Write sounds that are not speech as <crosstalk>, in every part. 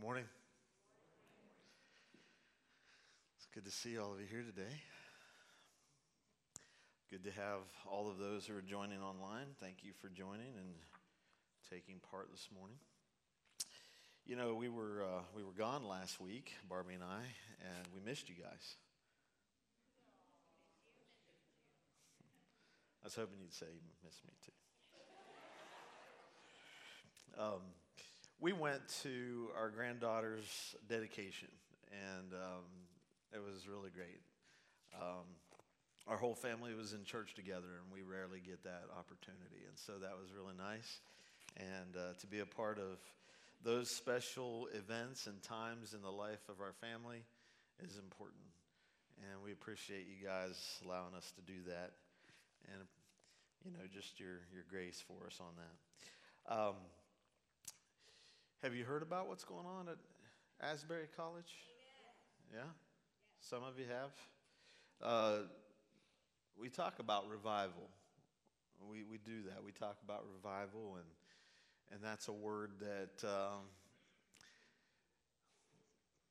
Good morning. It's good to see all of you here today. Good to have all of those who are joining online. Thank you for joining and taking part this morning. You know, we were uh, we were gone last week, Barbie and I, and we missed you guys. I was hoping you'd say you missed me too. Um, we went to our granddaughter's dedication, and um, it was really great. Um, our whole family was in church together, and we rarely get that opportunity, and so that was really nice. And uh, to be a part of those special events and times in the life of our family is important. And we appreciate you guys allowing us to do that, and you know, just your your grace for us on that. Um, have you heard about what's going on at Asbury College? Yeah? Some of you have? Uh, we talk about revival. We, we do that. We talk about revival, and, and that's a word that um,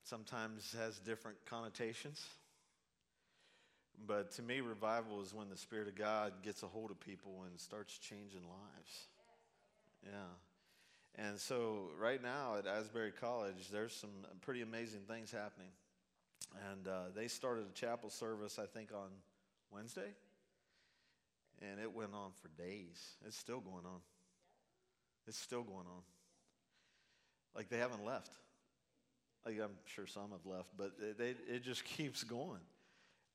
sometimes has different connotations. But to me, revival is when the Spirit of God gets a hold of people and starts changing lives. Yeah. And so, right now at Asbury College, there's some pretty amazing things happening. And uh, they started a chapel service, I think, on Wednesday. And it went on for days. It's still going on. It's still going on. Like they haven't left. Like I'm sure some have left, but it, they, it just <laughs> keeps going.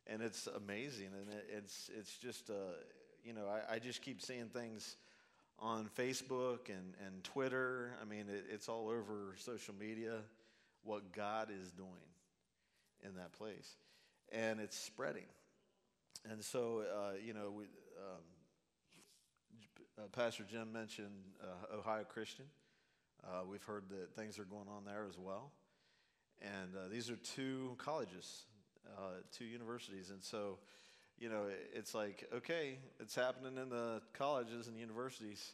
And it's amazing. And it, it's, it's just, uh, you know, I, I just keep seeing things on Facebook and, and Twitter. I mean, it, it's all over social media what God is doing in that place. And it's spreading. And so, uh, you know, we, um, uh, Pastor Jim mentioned uh, Ohio Christian. Uh, we've heard that things are going on there as well. And uh, these are two colleges, uh, two universities. And so, you know, it's like, okay, it's happening in the colleges and universities.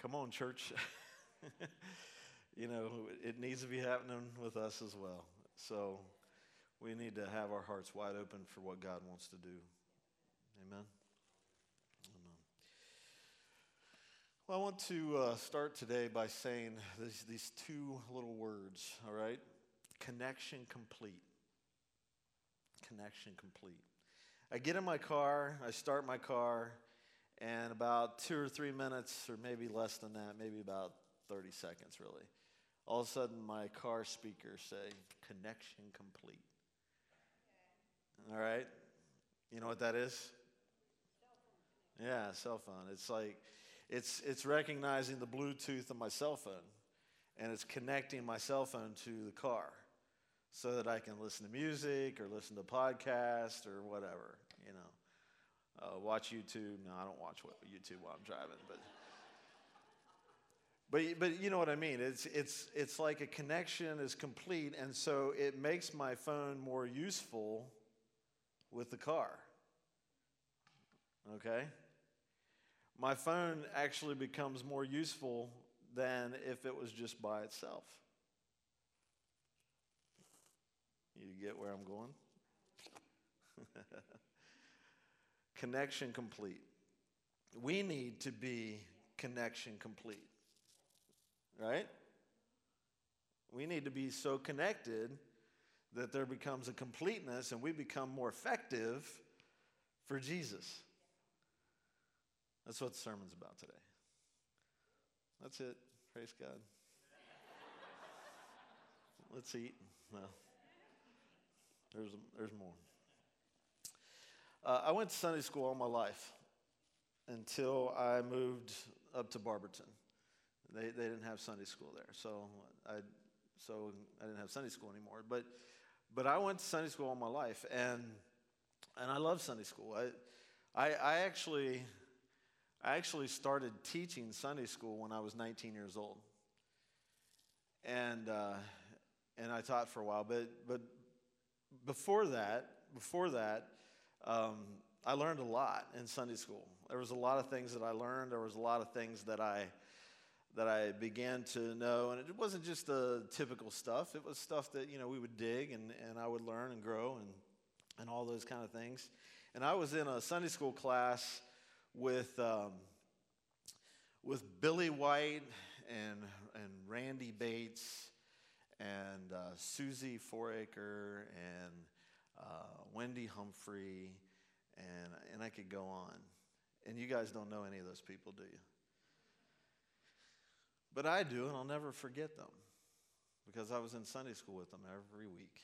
Come on, church. <laughs> you know, it needs to be happening with us as well. So we need to have our hearts wide open for what God wants to do. Amen. Well, I want to uh, start today by saying these, these two little words, all right? Connection complete. Connection complete. I get in my car, I start my car, and about two or three minutes, or maybe less than that, maybe about 30 seconds really, all of a sudden my car speakers say, connection complete. All right? You know what that is? Yeah, cell phone. It's like, it's, it's recognizing the Bluetooth of my cell phone, and it's connecting my cell phone to the car so that I can listen to music or listen to podcasts or whatever, you know. Uh, watch YouTube. No, I don't watch YouTube while I'm driving, but. But, but you know what I mean. It's, it's, it's like a connection is complete, and so it makes my phone more useful with the car. Okay? My phone actually becomes more useful than if it was just by itself. Get where I'm going? <laughs> connection complete. We need to be connection complete. Right? We need to be so connected that there becomes a completeness and we become more effective for Jesus. That's what the sermon's about today. That's it. Praise God. Let's eat. Well. There's, there's more. Uh, I went to Sunday school all my life until I moved up to Barberton. They, they didn't have Sunday school there, so I, so I didn't have Sunday school anymore. But, but I went to Sunday school all my life, and, and I love Sunday school. I, I, I, actually, I actually started teaching Sunday school when I was 19 years old. And, uh, and I taught for a while, but, but before that, before that, um, I learned a lot in Sunday school. There was a lot of things that I learned. There was a lot of things that I that I began to know. And it wasn't just the typical stuff, it was stuff that, you know, we would dig and, and I would learn and grow and, and all those kind of things. And I was in a Sunday school class with, um, with Billy White and, and Randy Bates and uh, Susie Foraker and uh, Wendy Humphrey, and, and I could go on. And you guys don't know any of those people, do you? But I do, and I'll never forget them because I was in Sunday school with them every week.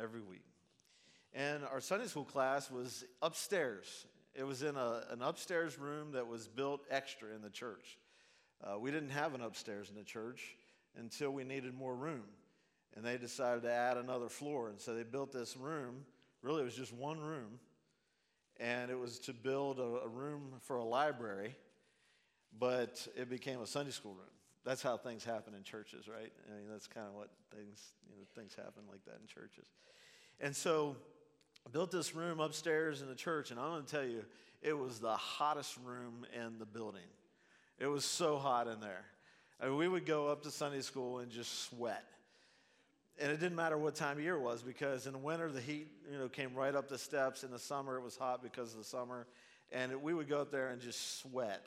Every week. And our Sunday school class was upstairs. It was in a, an upstairs room that was built extra in the church. Uh, we didn't have an upstairs in the church until we needed more room. And they decided to add another floor. And so they built this room. Really, it was just one room. And it was to build a, a room for a library, but it became a Sunday school room. That's how things happen in churches, right? I mean, that's kind of what things, you know, things happen like that in churches. And so I built this room upstairs in the church, and I'm going to tell you, it was the hottest room in the building. It was so hot in there. I mean, we would go up to Sunday school and just sweat. And it didn't matter what time of year it was because in the winter the heat, you know, came right up the steps. In the summer it was hot because of the summer, and we would go up there and just sweat.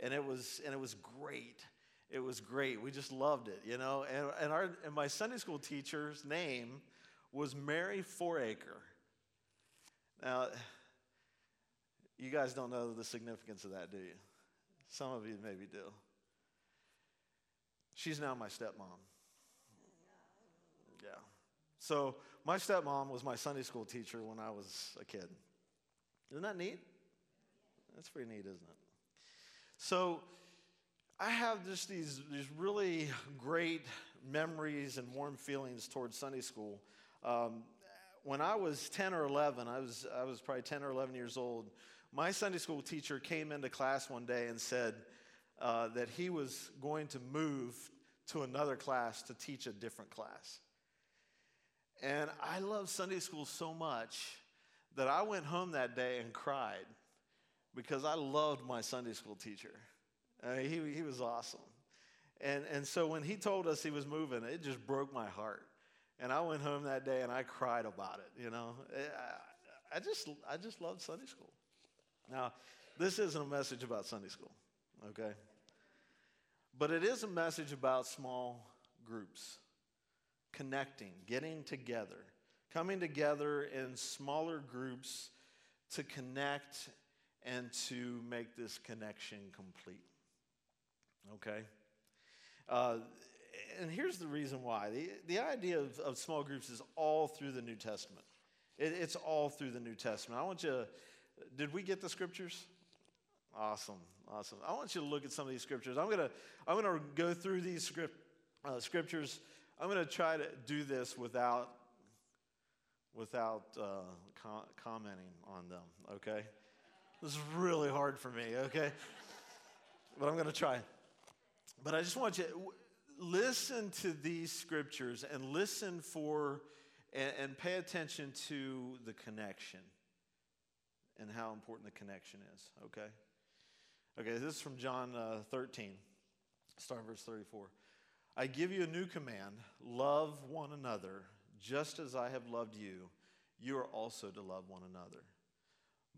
And it was and it was great. It was great. We just loved it, you know. And and our and my Sunday school teacher's name was Mary Foraker. Now, you guys don't know the significance of that, do you? Some of you maybe do. She's now my stepmom. Yeah. So, my stepmom was my Sunday school teacher when I was a kid. Isn't that neat? That's pretty neat, isn't it? So, I have just these, these really great memories and warm feelings towards Sunday school. Um, when I was 10 or 11, I was, I was probably 10 or 11 years old, my Sunday school teacher came into class one day and said uh, that he was going to move to another class to teach a different class. And I love Sunday school so much that I went home that day and cried because I loved my Sunday school teacher. Mean, he, he was awesome. And, and so when he told us he was moving, it just broke my heart. And I went home that day and I cried about it, you know. I, I just, I just loved Sunday school. Now, this isn't a message about Sunday school, okay? But it is a message about small groups, connecting, getting together, coming together in smaller groups to connect and to make this connection complete. Okay? Uh, and here's the reason why. The, the idea of, of small groups is all through the New Testament. It, it's all through the New Testament. I want you to did we get the scriptures? Awesome, awesome. I want you to look at some of these scriptures. I'm gonna I'm gonna go through these script, uh, scriptures. I'm gonna try to do this without without uh, com- commenting on them. Okay, this is really hard for me. Okay, but I'm gonna try. But I just want you to listen to these scriptures and listen for and, and pay attention to the connection and how important the connection is, okay? Okay, this is from John uh, 13, start verse 34. I give you a new command love one another, just as I have loved you. You are also to love one another.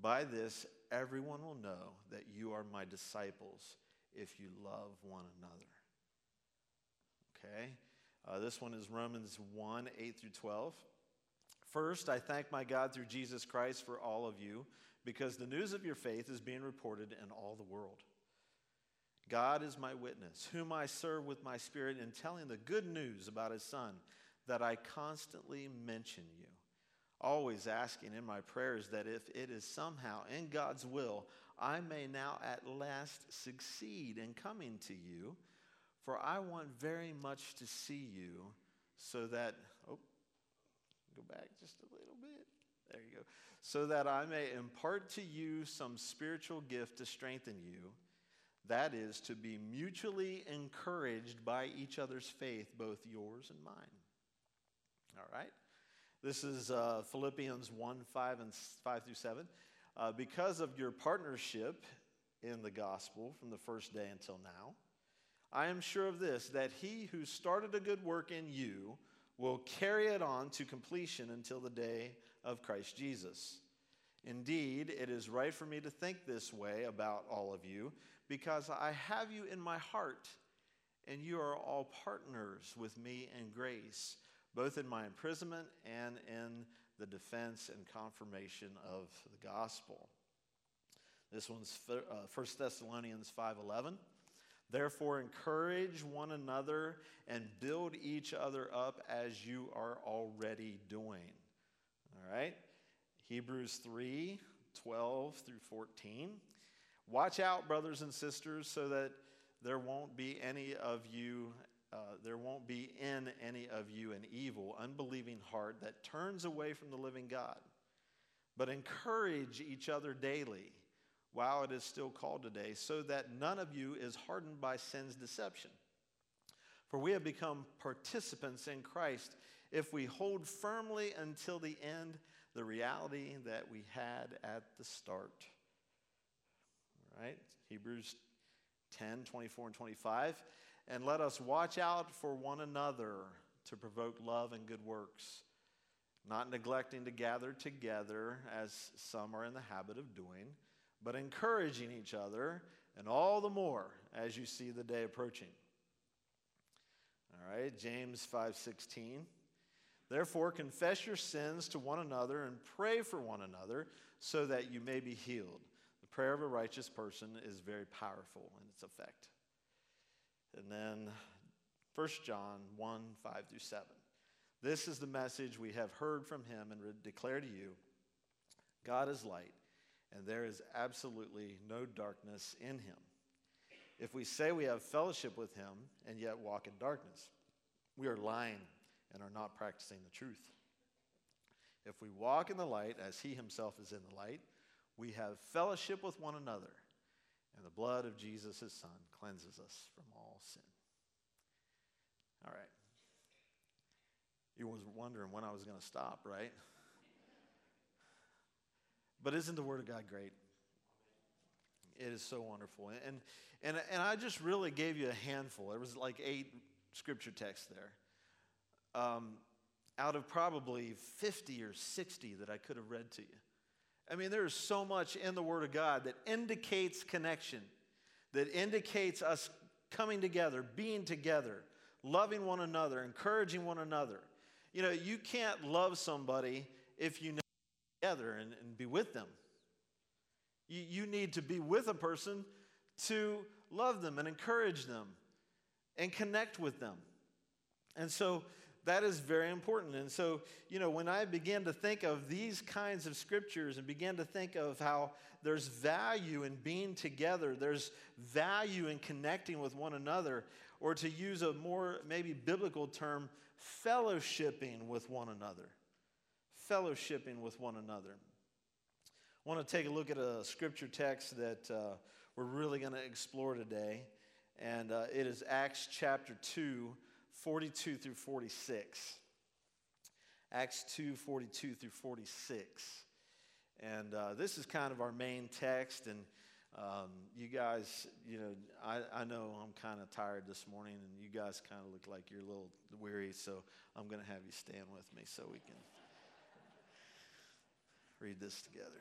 By this, everyone will know that you are my disciples if you love one another. Okay? Uh, this one is Romans 1 8 through 12. First, I thank my God through Jesus Christ for all of you because the news of your faith is being reported in all the world. God is my witness, whom I serve with my spirit in telling the good news about his son, that I constantly mention you, always asking in my prayers that if it is somehow in God's will, I may now at last succeed in coming to you, for I want very much to see you so that, oh, go back just a little bit. There you go so that I may impart to you some spiritual gift to strengthen you. That is, to be mutually encouraged by each other's faith, both yours and mine. All right? This is uh, Philippians 1 5 and 5 through 7. Uh, because of your partnership in the gospel from the first day until now, I am sure of this, that he who started a good work in you will carry it on to completion until the day of Christ Jesus. Indeed, it is right for me to think this way about all of you, because I have you in my heart, and you are all partners with me in grace, both in my imprisonment and in the defense and confirmation of the gospel. This one's 1 uh, Thessalonians 5:11. Therefore encourage one another and build each other up as you are already doing. Right? Hebrews 3 12 through 14. Watch out, brothers and sisters, so that there won't be any of you, uh, there won't be in any of you an evil, unbelieving heart that turns away from the living God. But encourage each other daily while it is still called today, so that none of you is hardened by sin's deception. For we have become participants in Christ if we hold firmly until the end the reality that we had at the start. Right? Hebrews 10 24 and 25. And let us watch out for one another to provoke love and good works, not neglecting to gather together as some are in the habit of doing, but encouraging each other, and all the more as you see the day approaching. All right, James 5:16. Therefore confess your sins to one another and pray for one another so that you may be healed. The prayer of a righteous person is very powerful in its effect. And then 1 John 1 5 through 7. This is the message we have heard from him and declare to you God is light, and there is absolutely no darkness in him. If we say we have fellowship with him and yet walk in darkness, we are lying and are not practicing the truth. If we walk in the light as he himself is in the light, we have fellowship with one another, and the blood of Jesus, his son, cleanses us from all sin. All right. You was wondering when I was going to stop, right? But isn't the Word of God great? It is so wonderful. And, and, and I just really gave you a handful. There was like eight scripture texts there. Um, out of probably 50 or 60 that I could have read to you. I mean, there is so much in the Word of God that indicates connection, that indicates us coming together, being together, loving one another, encouraging one another. You know, you can't love somebody if you know together and, and be with them. You, you need to be with a person to love them and encourage them and connect with them. And so that is very important. And so, you know, when I began to think of these kinds of scriptures and began to think of how there's value in being together, there's value in connecting with one another, or to use a more maybe biblical term, fellowshipping with one another. Fellowshipping with one another. I want to take a look at a scripture text that uh, we're really going to explore today, and uh, it is Acts chapter 2 42 through 46. Acts 2 42 through 46. And uh, this is kind of our main text. And um, you guys, you know, I, I know I'm kind of tired this morning, and you guys kind of look like you're a little weary. So I'm going to have you stand with me so we can read this together.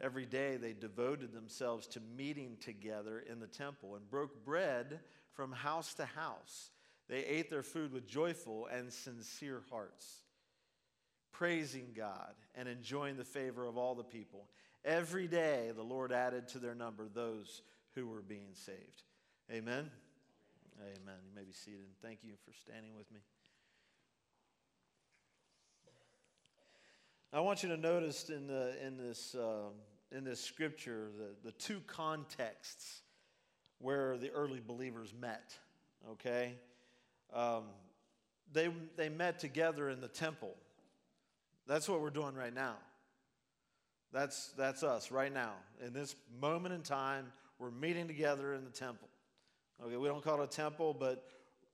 Every day they devoted themselves to meeting together in the temple and broke bread from house to house. They ate their food with joyful and sincere hearts, praising God and enjoying the favor of all the people. Every day the Lord added to their number those who were being saved. Amen. Amen. You may be seated. Thank you for standing with me. I want you to notice in, the, in, this, uh, in this scripture the, the two contexts where the early believers met. okay? Um, they, they met together in the temple. That's what we're doing right now. That's, that's us right now. In this moment in time, we're meeting together in the temple. Okay, we don't call it a temple, but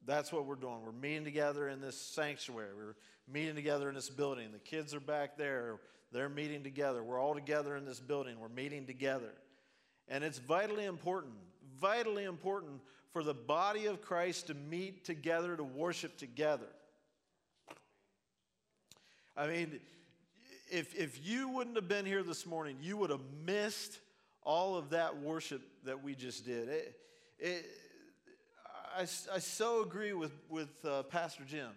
that's what we're doing. We're meeting together in this sanctuary. We're meeting together in this building. The kids are back there. They're meeting together. We're all together in this building. We're meeting together. And it's vitally important, vitally important for the body of Christ to meet together, to worship together. I mean, if, if you wouldn't have been here this morning, you would have missed all of that worship that we just did. It, it, I, I so agree with, with uh, Pastor Jim.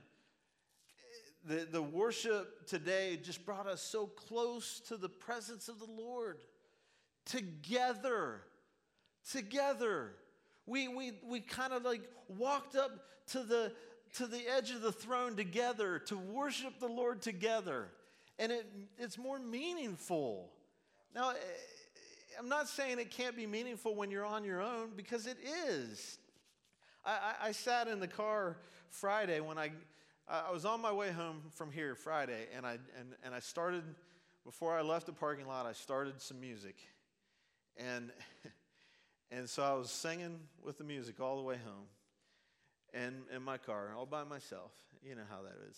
The, the worship today just brought us so close to the presence of the Lord. Together. Together. We, we, we kind of like walked up to the, to the edge of the throne together to worship the Lord together. And it, it's more meaningful. Now, eh, I'm not saying it can't be meaningful when you're on your own because it is. I, I, I sat in the car Friday when I, I was on my way home from here Friday, and I, and, and I started, before I left the parking lot, I started some music. And, <laughs> and so I was singing with the music all the way home and in my car, all by myself. You know how that is.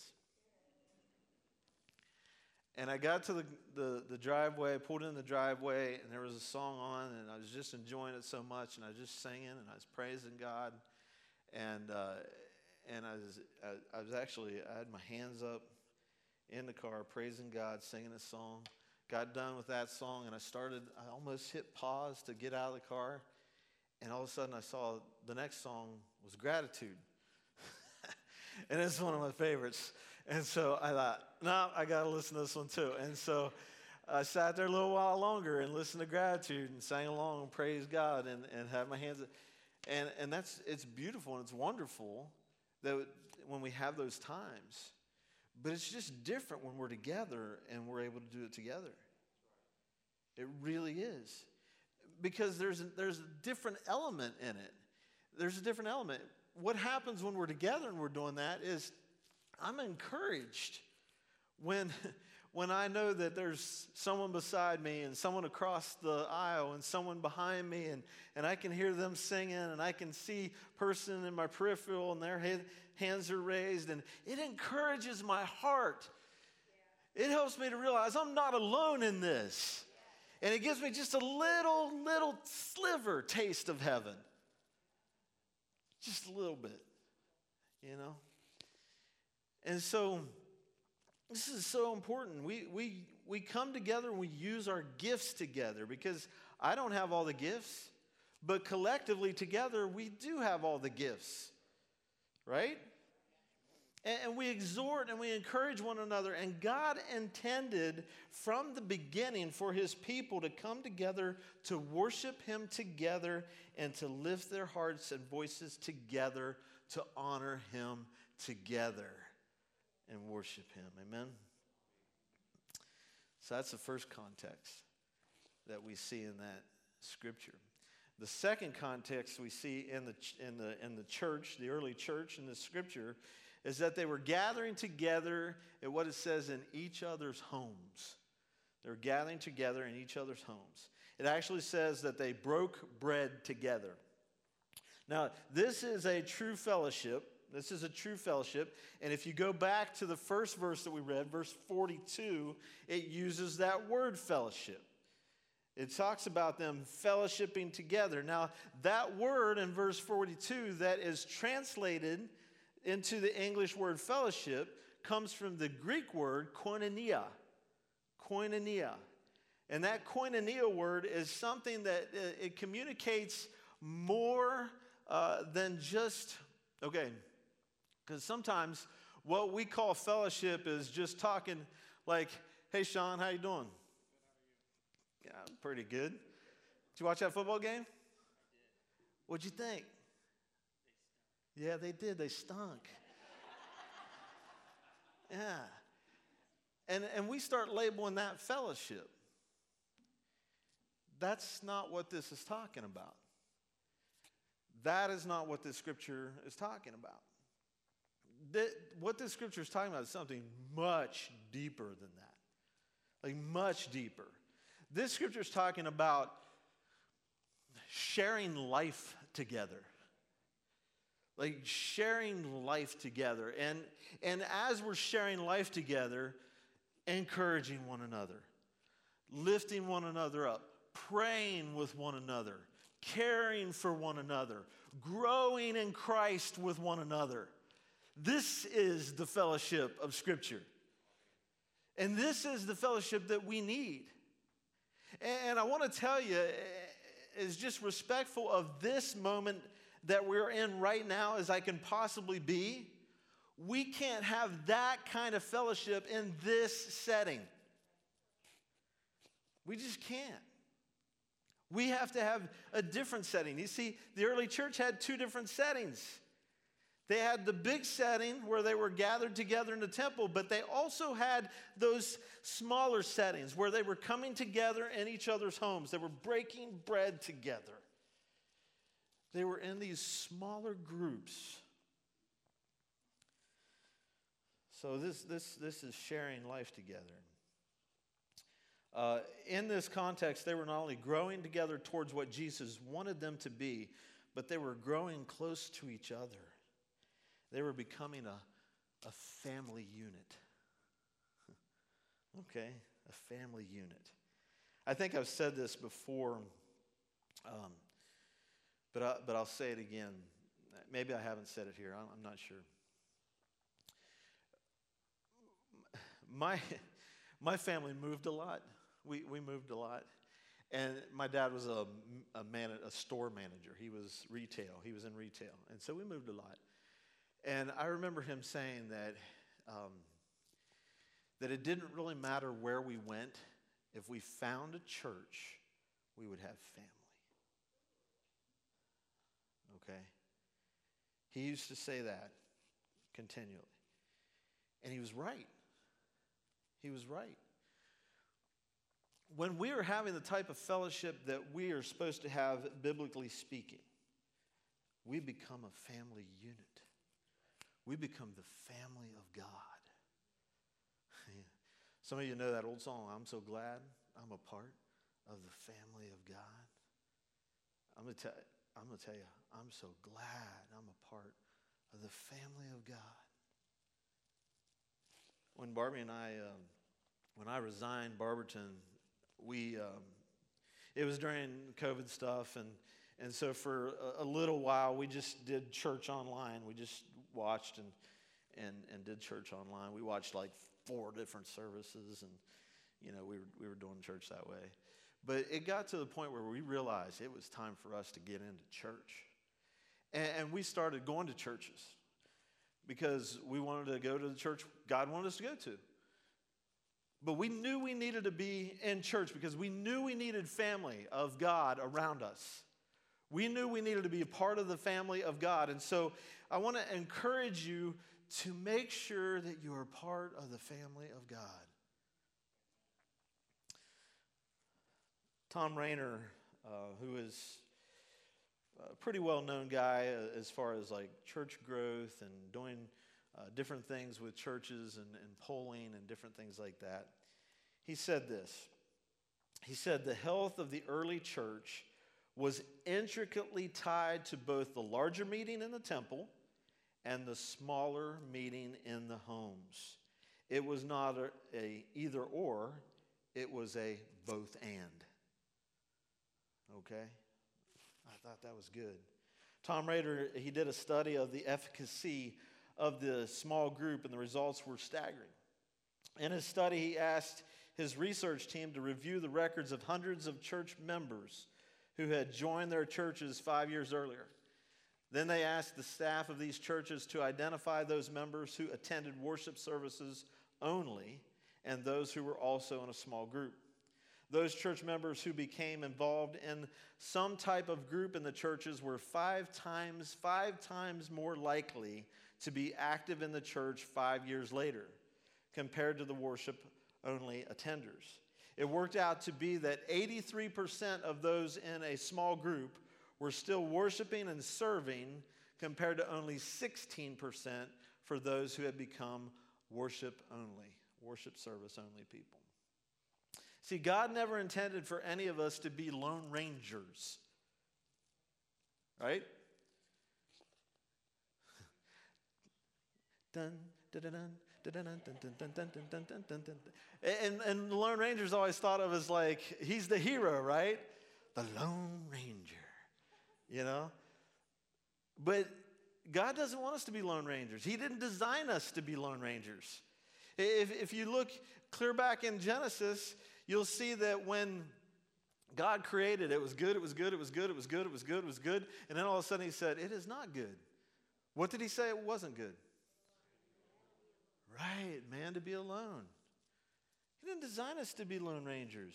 And I got to the, the, the, driveway, pulled in the driveway, and there was a song on, and I was just enjoying it so much, and I was just singing, and I was praising God. And, uh, and I, was, I, I was actually, I had my hands up in the car, praising God, singing a song. Got done with that song, and I started, I almost hit pause to get out of the car. And all of a sudden, I saw the next song was Gratitude. <laughs> and it's one of my favorites. And so I thought, no, nah, I got to listen to this one too. And so I sat there a little while longer and listened to Gratitude and sang along and praised God and, and had my hands. And, and that's, it's beautiful and it's wonderful that when we have those times. But it's just different when we're together and we're able to do it together. It really is. Because there's there's a different element in it. There's a different element. What happens when we're together and we're doing that is I'm encouraged when <laughs> when I know that there's someone beside me and someone across the aisle and someone behind me and, and I can hear them singing and I can see person in my peripheral and their head, hands are raised and it encourages my heart. It helps me to realize I'm not alone in this. And it gives me just a little, little sliver taste of heaven. Just a little bit, you know? And so this is so important. We, we, we come together and we use our gifts together because I don't have all the gifts, but collectively together we do have all the gifts, right? And, and we exhort and we encourage one another. And God intended from the beginning for his people to come together to worship him together and to lift their hearts and voices together to honor him together and worship Him. Amen? So that's the first context that we see in that scripture. The second context we see in the, in the, in the church, the early church in the scripture, is that they were gathering together at what it says in each other's homes. They were gathering together in each other's homes. It actually says that they broke bread together. Now, this is a true fellowship this is a true fellowship. And if you go back to the first verse that we read, verse 42, it uses that word fellowship. It talks about them fellowshipping together. Now, that word in verse 42 that is translated into the English word fellowship comes from the Greek word koinonia. Koinonia. And that koinonia word is something that uh, it communicates more uh, than just, okay, because sometimes what we call fellowship is just talking like, hey, Sean, how you doing? Yeah, pretty good. Did you watch that football game? What'd you think? Yeah, they did. They stunk. <laughs> yeah. And, and we start labeling that fellowship. That's not what this is talking about. that is not what this scripture is talking about. That, what this scripture is talking about is something much deeper than that. Like, much deeper. This scripture is talking about sharing life together like sharing life together and and as we're sharing life together encouraging one another lifting one another up praying with one another caring for one another growing in Christ with one another this is the fellowship of scripture and this is the fellowship that we need and I want to tell you as just respectful of this moment that we're in right now as I can possibly be, we can't have that kind of fellowship in this setting. We just can't. We have to have a different setting. You see, the early church had two different settings. They had the big setting where they were gathered together in the temple, but they also had those smaller settings where they were coming together in each other's homes. They were breaking bread together. They were in these smaller groups. So this, this, this is sharing life together. Uh, in this context, they were not only growing together towards what Jesus wanted them to be, but they were growing close to each other. They were becoming a, a family unit. <laughs> okay, a family unit. I think I've said this before. Um, but, I, but I'll say it again. Maybe I haven't said it here. I'm, I'm not sure. My, <laughs> my family moved a lot. We, we moved a lot. And my dad was a, a, man, a store manager. He was retail. He was in retail. And so we moved a lot. And I remember him saying that, um, that it didn't really matter where we went. If we found a church, we would have family. Okay? He used to say that continually. And he was right. He was right. When we are having the type of fellowship that we are supposed to have, biblically speaking, we become a family unit. We become the family of God. Some of you know that old song, I'm so glad I'm a part of the family of God. I'm going to tell tell you, I'm so glad I'm a part of the family of God. When Barbie and I, um, when I resigned Barberton, we, um, it was during COVID stuff, and and so for a, a, little while we just did church online. We just watched and and and did church online. We watched like four different services, and you know we were we were doing church that way. But it got to the point where we realized it was time for us to get into church. And, and we started going to churches because we wanted to go to the church God wanted us to go to. But we knew we needed to be in church because we knew we needed family of God around us. We knew we needed to be a part of the family of God. And so I want to encourage you to make sure that you are part of the family of God. Tom Rainer, uh, who is a pretty well known guy uh, as far as like church growth and doing uh, different things with churches and, and polling and different things like that, he said this. He said, The health of the early church was intricately tied to both the larger meeting in the temple and the smaller meeting in the homes. It was not a, a either or, it was a both and. Okay? I thought that was good. Tom Rainer, he did a study of the efficacy of the small group, and the results were staggering. In his study, he asked his research team to review the records of hundreds of church members who had joined their churches five years earlier. Then they asked the staff of these churches to identify those members who attended worship services only and those who were also in a small group. Those church members who became involved in some type of group in the churches were five times, five times more likely to be active in the church five years later compared to the worship only attenders. It worked out to be that 83% of those in a small group were still worshiping and serving compared to only 16% for those who had become worship only, worship service only people. See, God never intended for any of us to be lone rangers. Right? <laughs> dun, dun, dun, dun. And, and the Lone Ranger's always thought of as like, he's the hero, right? The Lone Ranger, you know? But God doesn't want us to be Lone Rangers. He didn't design us to be Lone Rangers. If, if you look clear back in Genesis, you'll see that when God created, it was good, it was good, it was good, it was good, it was good, it was good. And then all of a sudden he said, It is not good. What did he say it wasn't good? Right, man, to be alone. He didn't design us to be lone rangers.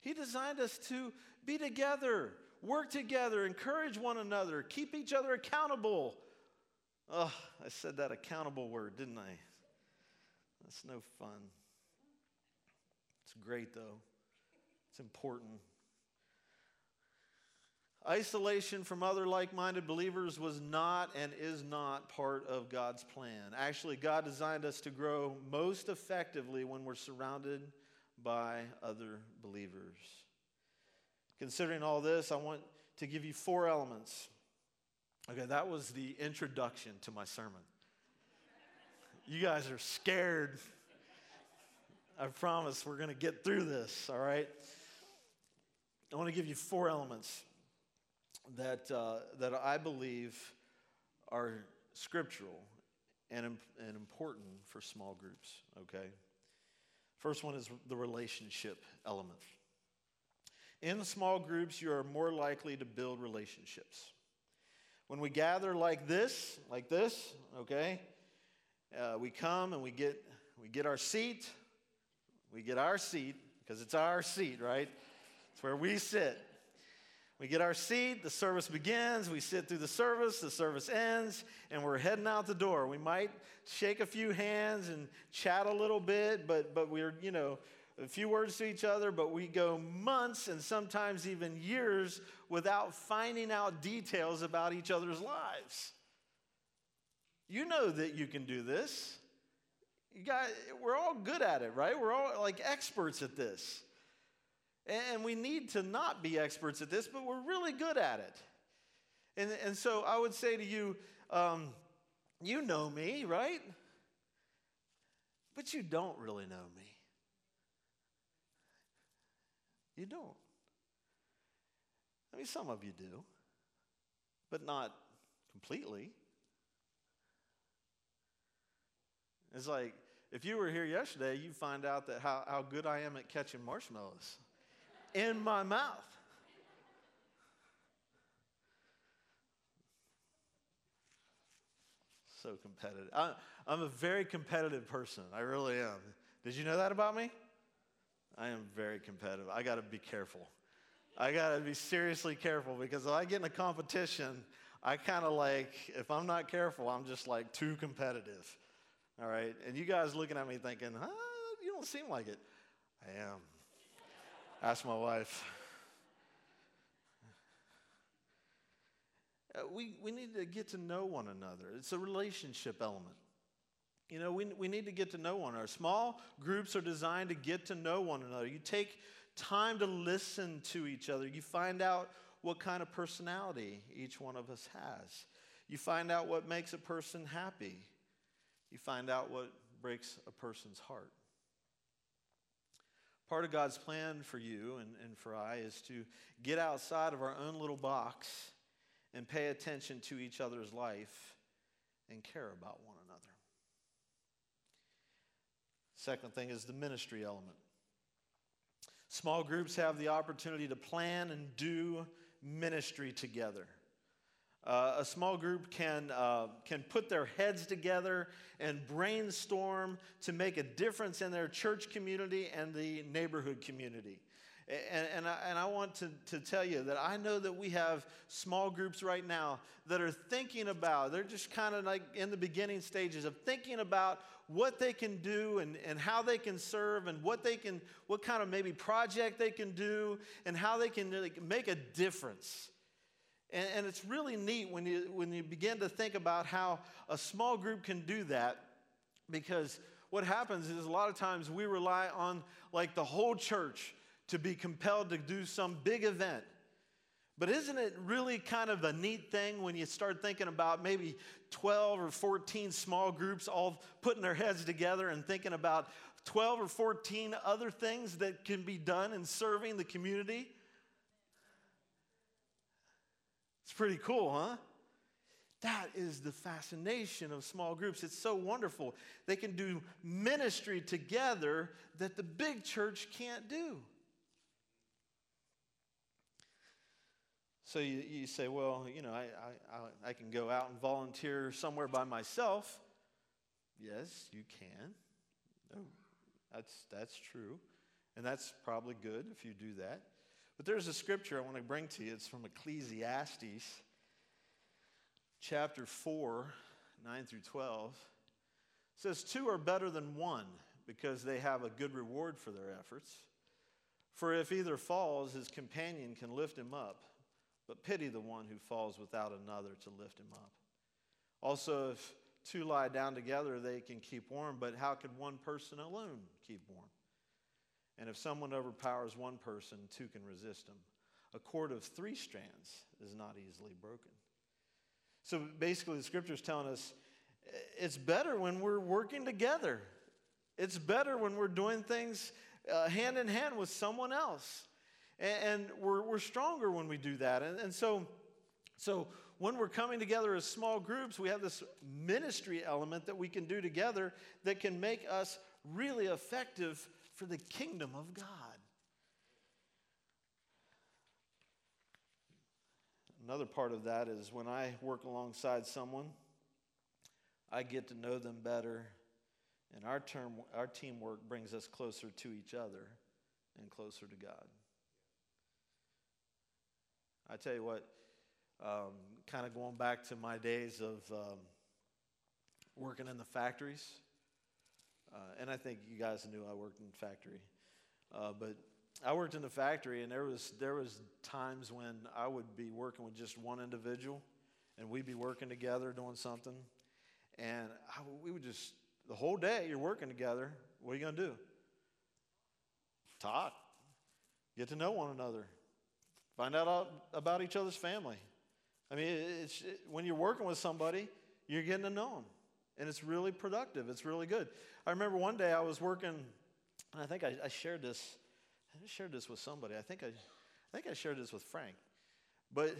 He designed us to be together, work together, encourage one another, keep each other accountable. Oh, I said that accountable word, didn't I? That's no fun. It's great, though. It's important. Isolation from other like minded believers was not and is not part of God's plan. Actually, God designed us to grow most effectively when we're surrounded by other believers. Considering all this, I want to give you four elements. Okay, that was the introduction to my sermon. You guys are scared. I promise we're going to get through this, all right? I want to give you four elements that, uh, that I believe are scriptural and, and important for small groups, okay? First one is the relationship element. In small groups, you are more likely to build relationships. When we gather like this, like this, okay, uh, we come and we get, we get our seat. We get our seat because it's our seat, right? It's where we sit. We get our seat, the service begins, we sit through the service, the service ends, and we're heading out the door. We might shake a few hands and chat a little bit, but, but we're, you know, a few words to each other, but we go months and sometimes even years without finding out details about each other's lives. You know that you can do this. You got, we're all good at it, right? We're all like experts at this. And we need to not be experts at this, but we're really good at it. And, and so I would say to you, um, you know me, right? But you don't really know me. You don't. I mean, some of you do, but not completely. It's like if you were here yesterday, you'd find out that how, how good I am at catching marshmallows in my mouth. So competitive. I, I'm a very competitive person. I really am. Did you know that about me? I am very competitive. I got to be careful. I got to be seriously careful because if I get in a competition, I kind of like, if I'm not careful, I'm just like too competitive. All right? And you guys looking at me thinking, huh, you don't seem like it. I am. Ask my wife. Uh, we, we need to get to know one another. It's a relationship element. You know, we, we need to get to know one another. Small groups are designed to get to know one another. You take time to listen to each other. You find out what kind of personality each one of us has. You find out what makes a person happy. You find out what breaks a person's heart. Part of God's plan for you and, and for I is to get outside of our own little box and pay attention to each other's life and care about one another. Second thing is the ministry element. Small groups have the opportunity to plan and do ministry together. Uh, a small group can, uh, can put their heads together and brainstorm to make a difference in their church community and the neighborhood community. And, and, I, and I want to, to tell you that I know that we have small groups right now that are thinking about, they're just kind of like in the beginning stages of thinking about what they can do and, and how they can serve and what they can, what kind of maybe project they can do and how they can like, make a difference And, and it's really neat when you, when you begin to think about how a small group can do that because what happens is a lot of times we rely on like the whole church to be compelled to do some big event. But isn't it really kind of a neat thing when you start thinking about maybe 12 or 14 small groups all putting their heads together and thinking about 12 or 14 other things that can be done in serving the community? It's pretty cool, huh? That is the fascination of small groups. It's so wonderful. They can do ministry together that the big church can't do. So you, you say, well, you know, I, I, I can go out and volunteer somewhere by myself. Yes, you can. No, that's, that's true. And that's probably good if you do that. But there's a scripture I want to bring to you. It's from Ecclesiastes chapter 4, 9 through 12. It says, Two are better than one because they have a good reward for their efforts. For if either falls, his companion can lift him up, but pity the one who falls without another to lift him up. Also, if two lie down together, they can keep warm, but how can one person alone keep warm? And if someone overpowers one person, two can resist him. A cord of three strands is not easily broken. So basically, the scripture is telling us it's better when we're working together. It's better when we're doing things uh, hand in hand with someone else. And, and we're, we're stronger when we do that. And, and so, so when we're coming together as small groups, we have this ministry element that we can do together that can make us really effective for the kingdom of God. Another part of that is when I work alongside someone, I get to know them better, and our, term, our teamwork brings us closer to each other and closer to God. I tell you what, um, kind of going back to my days of um, working in the factories, uh, and I think you guys knew I worked in factory. Uh, but I worked in the factory, and there was there was times when I would be working with just one individual, and we'd be working together doing something, and I, we would just the whole day you're working together. What are you gonna do? Talk, get to know one another, find out about each other's family. I mean, it's, it, when you're working with somebody, you're getting to know them and it's really productive. It's really good. I remember one day I was working, and I think I, I shared this. I shared this with somebody. I think I, I think I shared this with Frank. But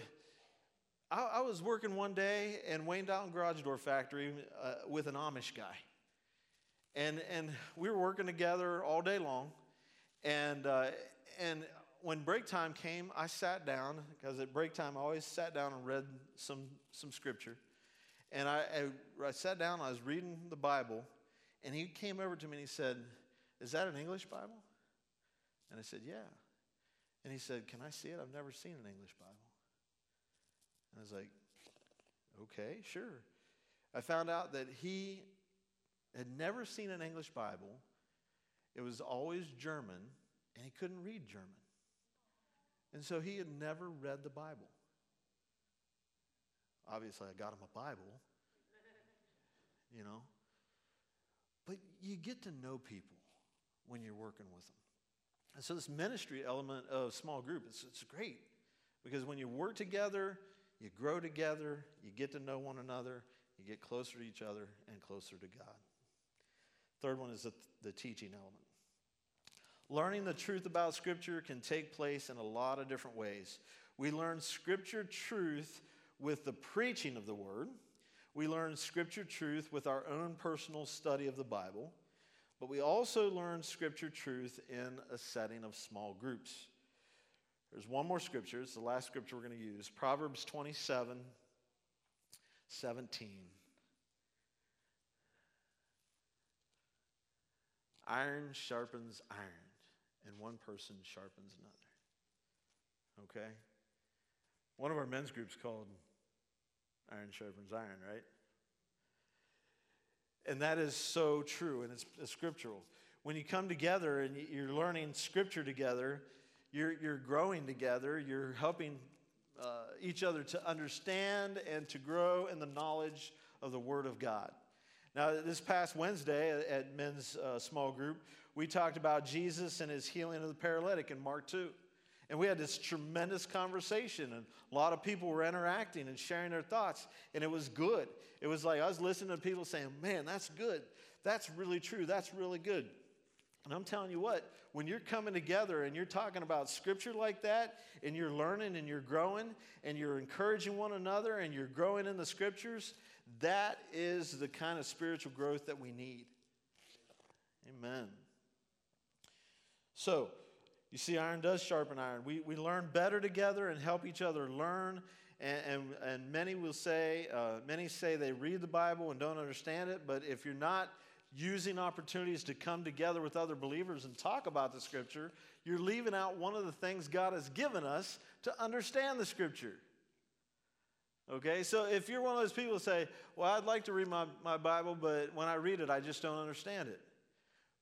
I, I was working one day in Wayne Dalton Garage Door Factory uh, with an Amish guy, and and we were working together all day long, and uh, and when break time came, I sat down because at break time I always sat down and read some some scripture. And I, I, I sat down, I was reading the Bible, and he came over to me and he said, Is that an English Bible? And I said, Yeah. And he said, Can I see it? I've never seen an English Bible. And I was like, Okay, sure. I found out that he had never seen an English Bible. It was always German, and he couldn't read German. And so he had never read the Bible. Obviously, I got him a Bible, you know. But you get to know people when you're working with them. And so, this ministry element of small group, it's, it's great because when you work together, you grow together, you get to know one another, you get closer to each other and closer to God. Third one is the, the teaching element. Learning the truth about Scripture can take place in a lot of different ways. We learn Scripture truth with the preaching of the word. We learn scripture truth with our own personal study of the Bible. But we also learn scripture truth in a setting of small groups. There's one more scripture. It's the last scripture we're going to use Proverbs 27 17. Iron sharpens iron, and one person sharpens another. Okay? One of our men's groups called Iron Sharpens Iron, right? And that is so true, and it's, it's scriptural. When you come together and you're learning scripture together, you're, you're growing together, you're helping uh, each other to understand and to grow in the knowledge of the Word of God. Now, this past Wednesday at, men's uh, small group, we talked about Jesus and his healing of the paralytic in Mark 2. And we had this tremendous conversation, and a lot of people were interacting and sharing their thoughts, and it was good. It was like I was listening to people saying, Man, that's good. That's really true. That's really good. And I'm telling you what, when you're coming together and you're talking about scripture like that, and you're learning and you're growing, and you're encouraging one another, and you're growing in the scriptures, that is the kind of spiritual growth that we need. Amen. So, you see, iron does sharpen iron. We, we learn better together and help each other learn. And, and, and many will say, uh, many say they read the Bible and don't understand it, but if you're not using opportunities to come together with other believers and talk about the Scripture, you're leaving out one of the things God has given us to understand the Scripture. Okay, so if you're one of those people who say, Well, I'd like to read my, my Bible, but when I read it, I just don't understand it.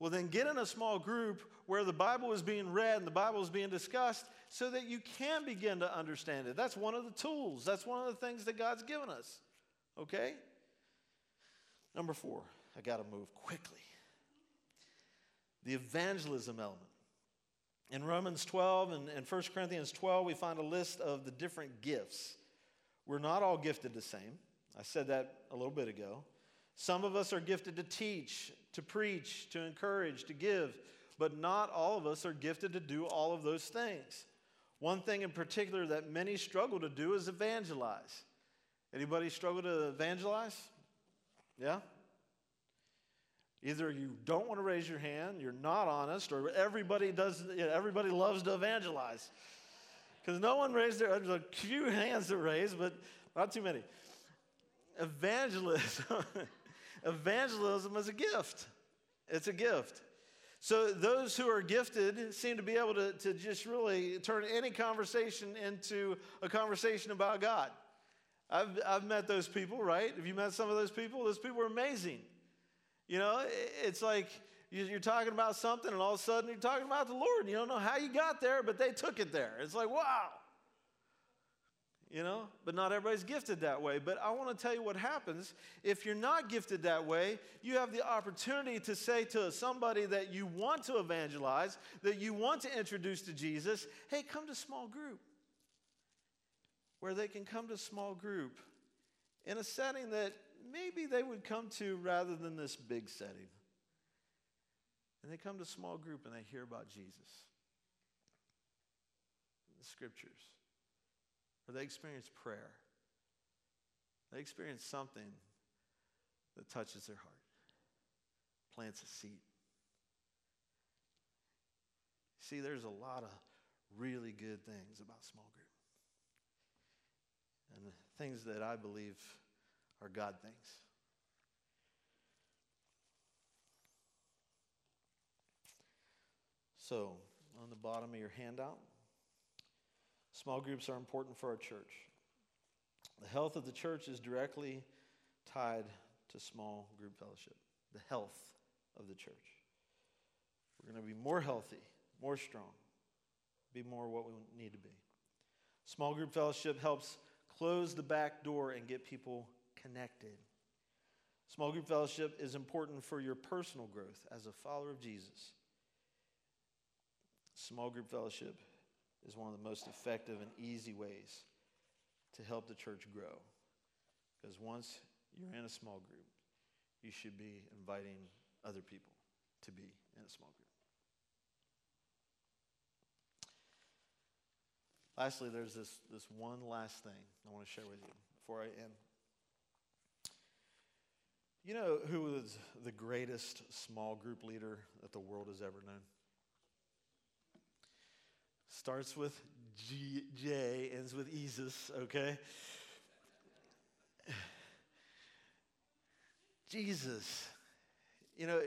Well, then get in a small group where the Bible is being read and the Bible is being discussed so that you can begin to understand it. That's one of the tools, that's one of the things that God's given us. Okay? Number four, I got to move quickly. The evangelism element. In Romans 12 and, and 1 Corinthians 12, we find a list of the different gifts. We're not all gifted the same. I said that a little bit ago. Some of us are gifted to teach, to preach, to encourage, to give, but not all of us are gifted to do all of those things. One thing in particular that many struggle to do is evangelize. Anybody struggle to evangelize? Yeah? Either you don't want to raise your hand, you're not honest, or everybody does. You know, everybody loves to evangelize, because no one raised their. There's a few hands to raise, but not too many. Evangelism, <laughs> evangelism is a gift. It's a gift. So those who are gifted seem to be able to, to just really turn any conversation into a conversation about God. I've, I've met those people, right? Have you met some of those people? Those people are amazing. You know, it's like you're talking about something, and all of a sudden you're talking about the Lord. You don't know how you got there, but they took it there. It's like, wow. You know, but not everybody's gifted that way. But I want to tell you what happens if you're not gifted that way. You have the opportunity to say to somebody that you want to evangelize, that you want to introduce to Jesus, hey, come to small group. Where they can come to small group in a setting that maybe they would come to rather than this big setting. And they come to small group and they hear about Jesus, the scriptures, or they experience prayer. They experience something that touches their heart, plants a seed. See, there's a lot of really good things about small group. And things that I believe are God things. So, on the bottom of your handout, small groups are important for our church. The health of the church is directly tied to small group fellowship, the health of the church. We're going to be more healthy, more strong, be more what we need to be. Small group fellowship helps close the back door and get people connected. Small group fellowship is important for your personal growth as a follower of Jesus. Small group fellowship is one of the most effective and easy ways to help the church grow. Because once you're in a small group, you should be inviting other people to be in a small group. Lastly, there's this, this one last thing I want to share with you before I end. You know who was the greatest small group leader that the world has ever known? Starts with G, J, ends with Jesus, okay? Jesus. You know,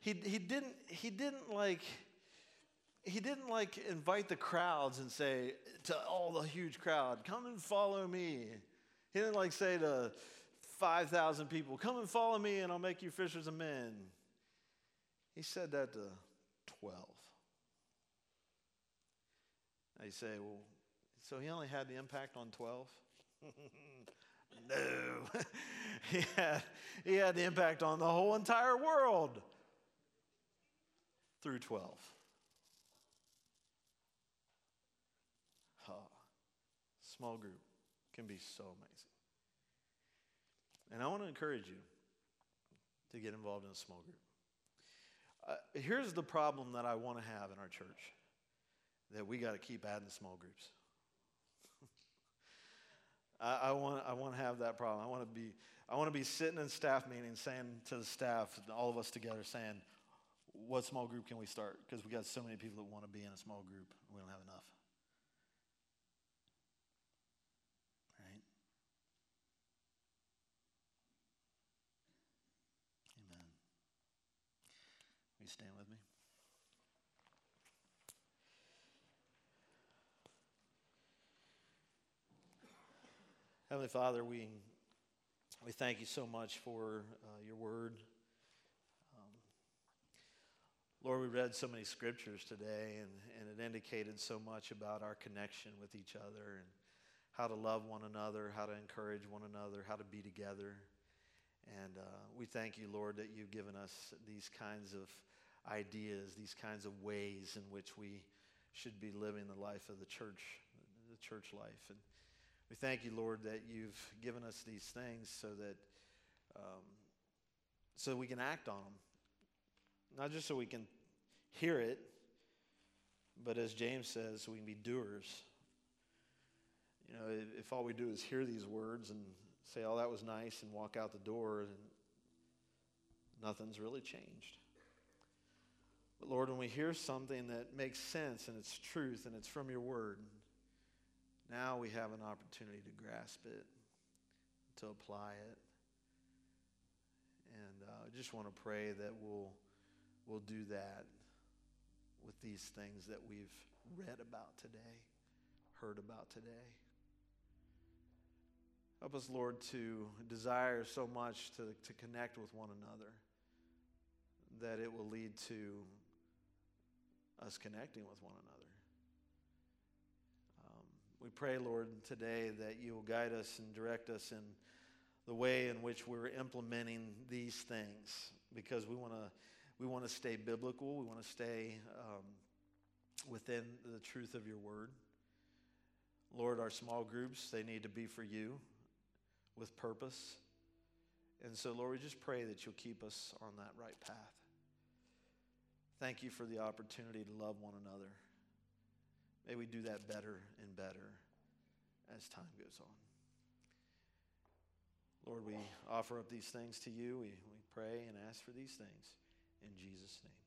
he, he didn't he didn't like he didn't like invite the crowds and say to all the huge crowd, come and follow me. He didn't like say to 5,000 people, Come and follow me, and I'll make you fishers of men. He said that to 12. You say, Well, So he only had the impact on 12? <laughs> no. <laughs> he, had, he had the impact on the whole entire world through 12. Oh, small group can be so amazing. And I want to encourage you to get involved in a small group. Uh, here's the problem that I want to have in our church that we got to keep adding small groups. <laughs> I, I, want, I want to have that problem. I want to be, I want to be sitting in staff meetings saying to the staff, all of us together, saying, what small group can we start? Because we got so many people that want to be in a small group. We don't have enough. Right? Amen. Will you stand with me? Heavenly Father, we, we thank you so much for uh, your word. Um, Lord, we read so many scriptures today, and, and it indicated so much about our connection with each other and how to love one another, how to encourage one another, how to be together. And uh, we thank you, Lord, that you've given us these kinds of ideas, these kinds of ways in which we should be living the life of the church, the church life. And we thank you, Lord, that you've given us these things so that um, so we can act on them, not just so we can hear it, but as James says, we can be doers. You know, if, if all we do is hear these words and say, "Oh, that was nice," and walk out the door, and nothing's really changed. But Lord, when we hear something that makes sense and it's truth and it's from your word, now we have an opportunity to grasp it, to apply it. And uh, I just want to pray that we'll, we'll do that with these things that we've read about today, heard about today. Help us, Lord, to desire so much to, to connect with one another that it will lead to us connecting with one another. We pray, Lord, today that you will guide us and direct us in the way in which we're implementing these things because we want to we want to stay biblical. We want to stay um, within the truth of your word. Lord, our small groups, they need to be for you with purpose. And so, Lord, we just pray that you'll keep us on that right path. Thank you for the opportunity to love one another. May we do that better and better as time goes on. Lord, we offer up these things to you. We, we pray and ask for these things. In Jesus' name.